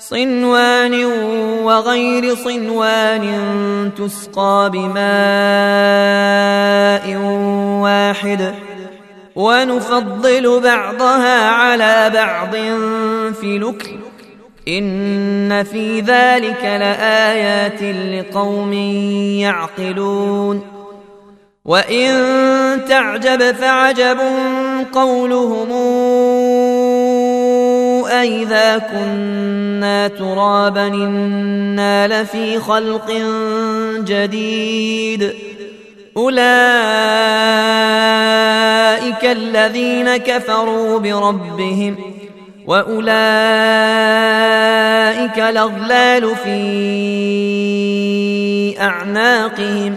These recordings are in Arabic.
صنوان وغير صنوان تسقى بماء واحد ونفضل بعضها على بعض في لكل إن في ذلك لآيات لقوم يعقلون. وإن تعجب فعجب قولهم أئذا كنا ترابا إنا لفي خلق جديد أولئك الذين كفروا بربهم وأولئك الأغلال في أعناقهم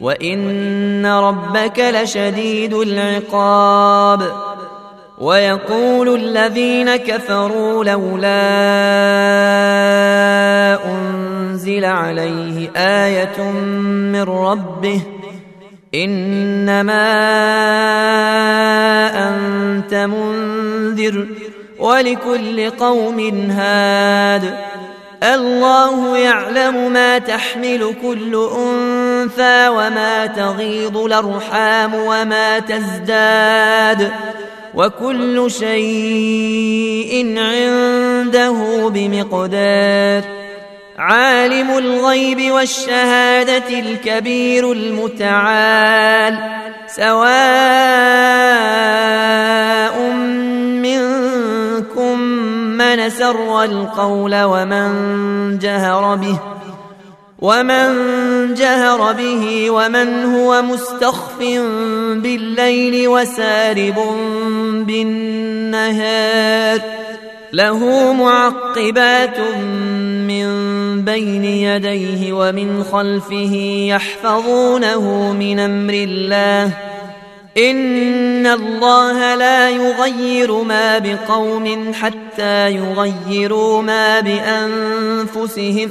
وان ربك لشديد العقاب ويقول الذين كفروا لولا انزل عليه إيه من ربه انما انت منذر ولكل قوم هاد الله يعلم ما تحمل كل انثى وما تغيض الأرحام وما تزداد وكل شيء عنده بمقدار عالم الغيب والشهادة الكبير المتعال سواء منكم من سر القول ومن جهر به ومن جهر به ومن هو مستخف بالليل وسارب بالنهار له معقبات من بين يديه ومن خلفه يحفظونه من أمر الله. إن الله لا يغير ما بقوم حتى يغيروا ما بأنفسهم.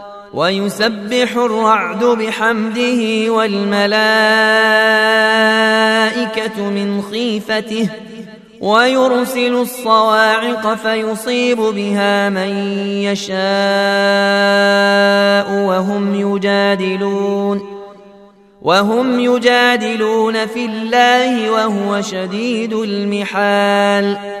ويسبح الرعد بحمده والملائكة من خيفته ويرسل الصواعق فيصيب بها من يشاء وهم يجادلون وهم يجادلون في الله وهو شديد المحال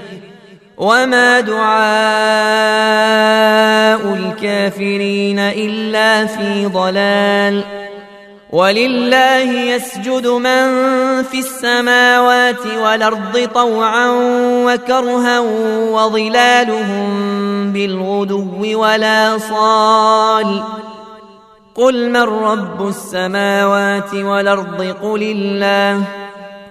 وما دعاء الكافرين الا في ضلال ولله يسجد من في السماوات والارض طوعا وكرها وظلالهم بالغدو ولا صال قل من رب السماوات والارض قل الله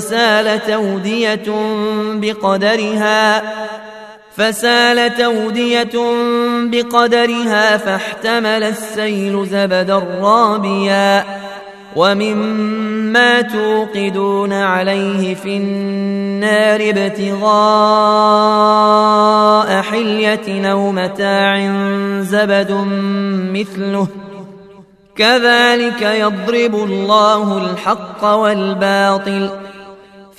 فسال تودية بقدرها فسال تودية بقدرها فاحتمل السيل زبدا رابيا ومما توقدون عليه في النار ابتغاء حلية أو متاع زبد مثله. كذلك يضرب الله الحق والباطل.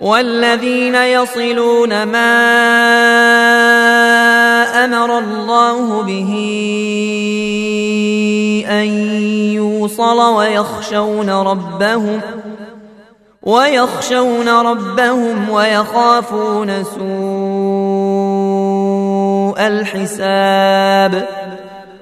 والذين يصلون ما أمر الله به أن يوصل ويخشون ربهم ويخشون ربهم ويخافون سوء الحساب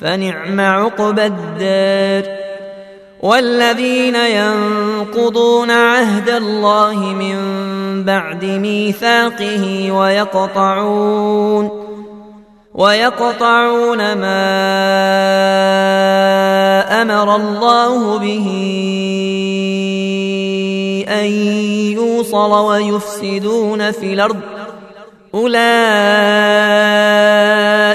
فنعم عقبى الدار. والذين ينقضون عهد الله من بعد ميثاقه ويقطعون ويقطعون ما أمر الله به أن يوصل ويفسدون في الأرض. أولئك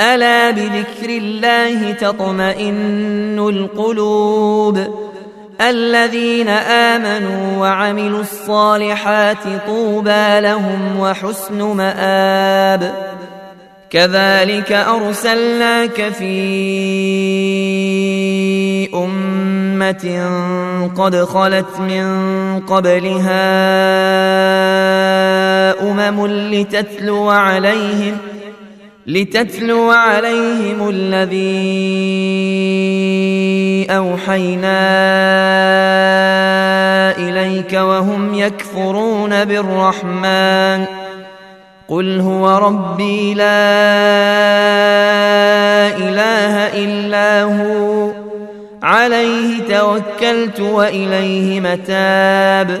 ألا بذكر الله تطمئن القلوب الذين آمنوا وعملوا الصالحات طوبى لهم وحسن مآب كذلك أرسلناك في أمة قد خلت من قبلها أمم لتتلو عليهم لتتلو عليهم الذي أوحينا إليك وهم يكفرون بالرحمن. قل هو ربي لا إله إلا هو. عليه توكلت وإليه متاب.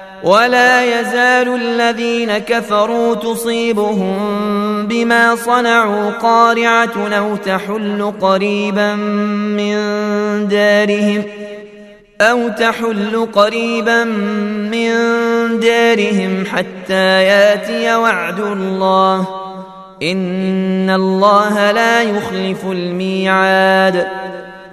ولا يزال الذين كفروا تصيبهم بما صنعوا قارعة أو تحل قريبا من دارهم أو تحل قريبا من دارهم حتى ياتي وعد الله إن الله لا يخلف الميعاد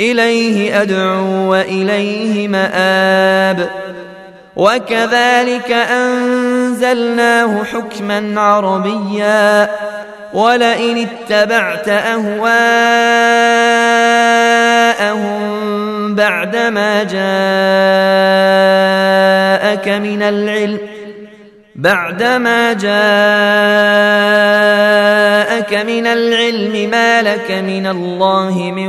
إليه أدعو وإليه مآب. وكذلك أنزلناه حكما عربيا. ولئن اتبعت أهواءهم بعدما جاءك من العلم بعدما جاءك من العلم ما لك من الله من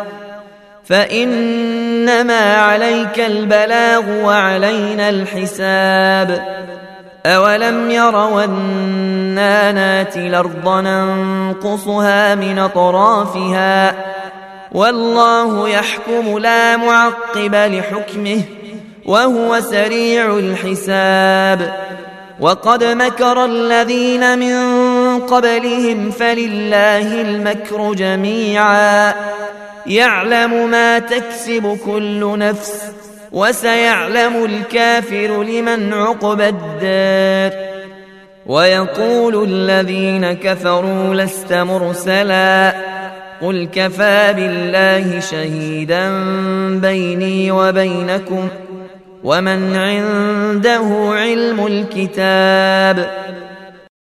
فإنما عليك البلاغ وعلينا الحساب. اولم يروا أنا ناتي الأرض ننقصها من اطرافها؟ والله يحكم لا معقب لحكمه وهو سريع الحساب. وقد مكر الذين من قبلهم فلله المكر جميعا. يعلم ما تكسب كل نفس وسيعلم الكافر لمن عقب الدار. ويقول الذين كفروا لست مرسلا قل كفى بالله شهيدا بيني وبينكم ومن عنده علم الكتاب.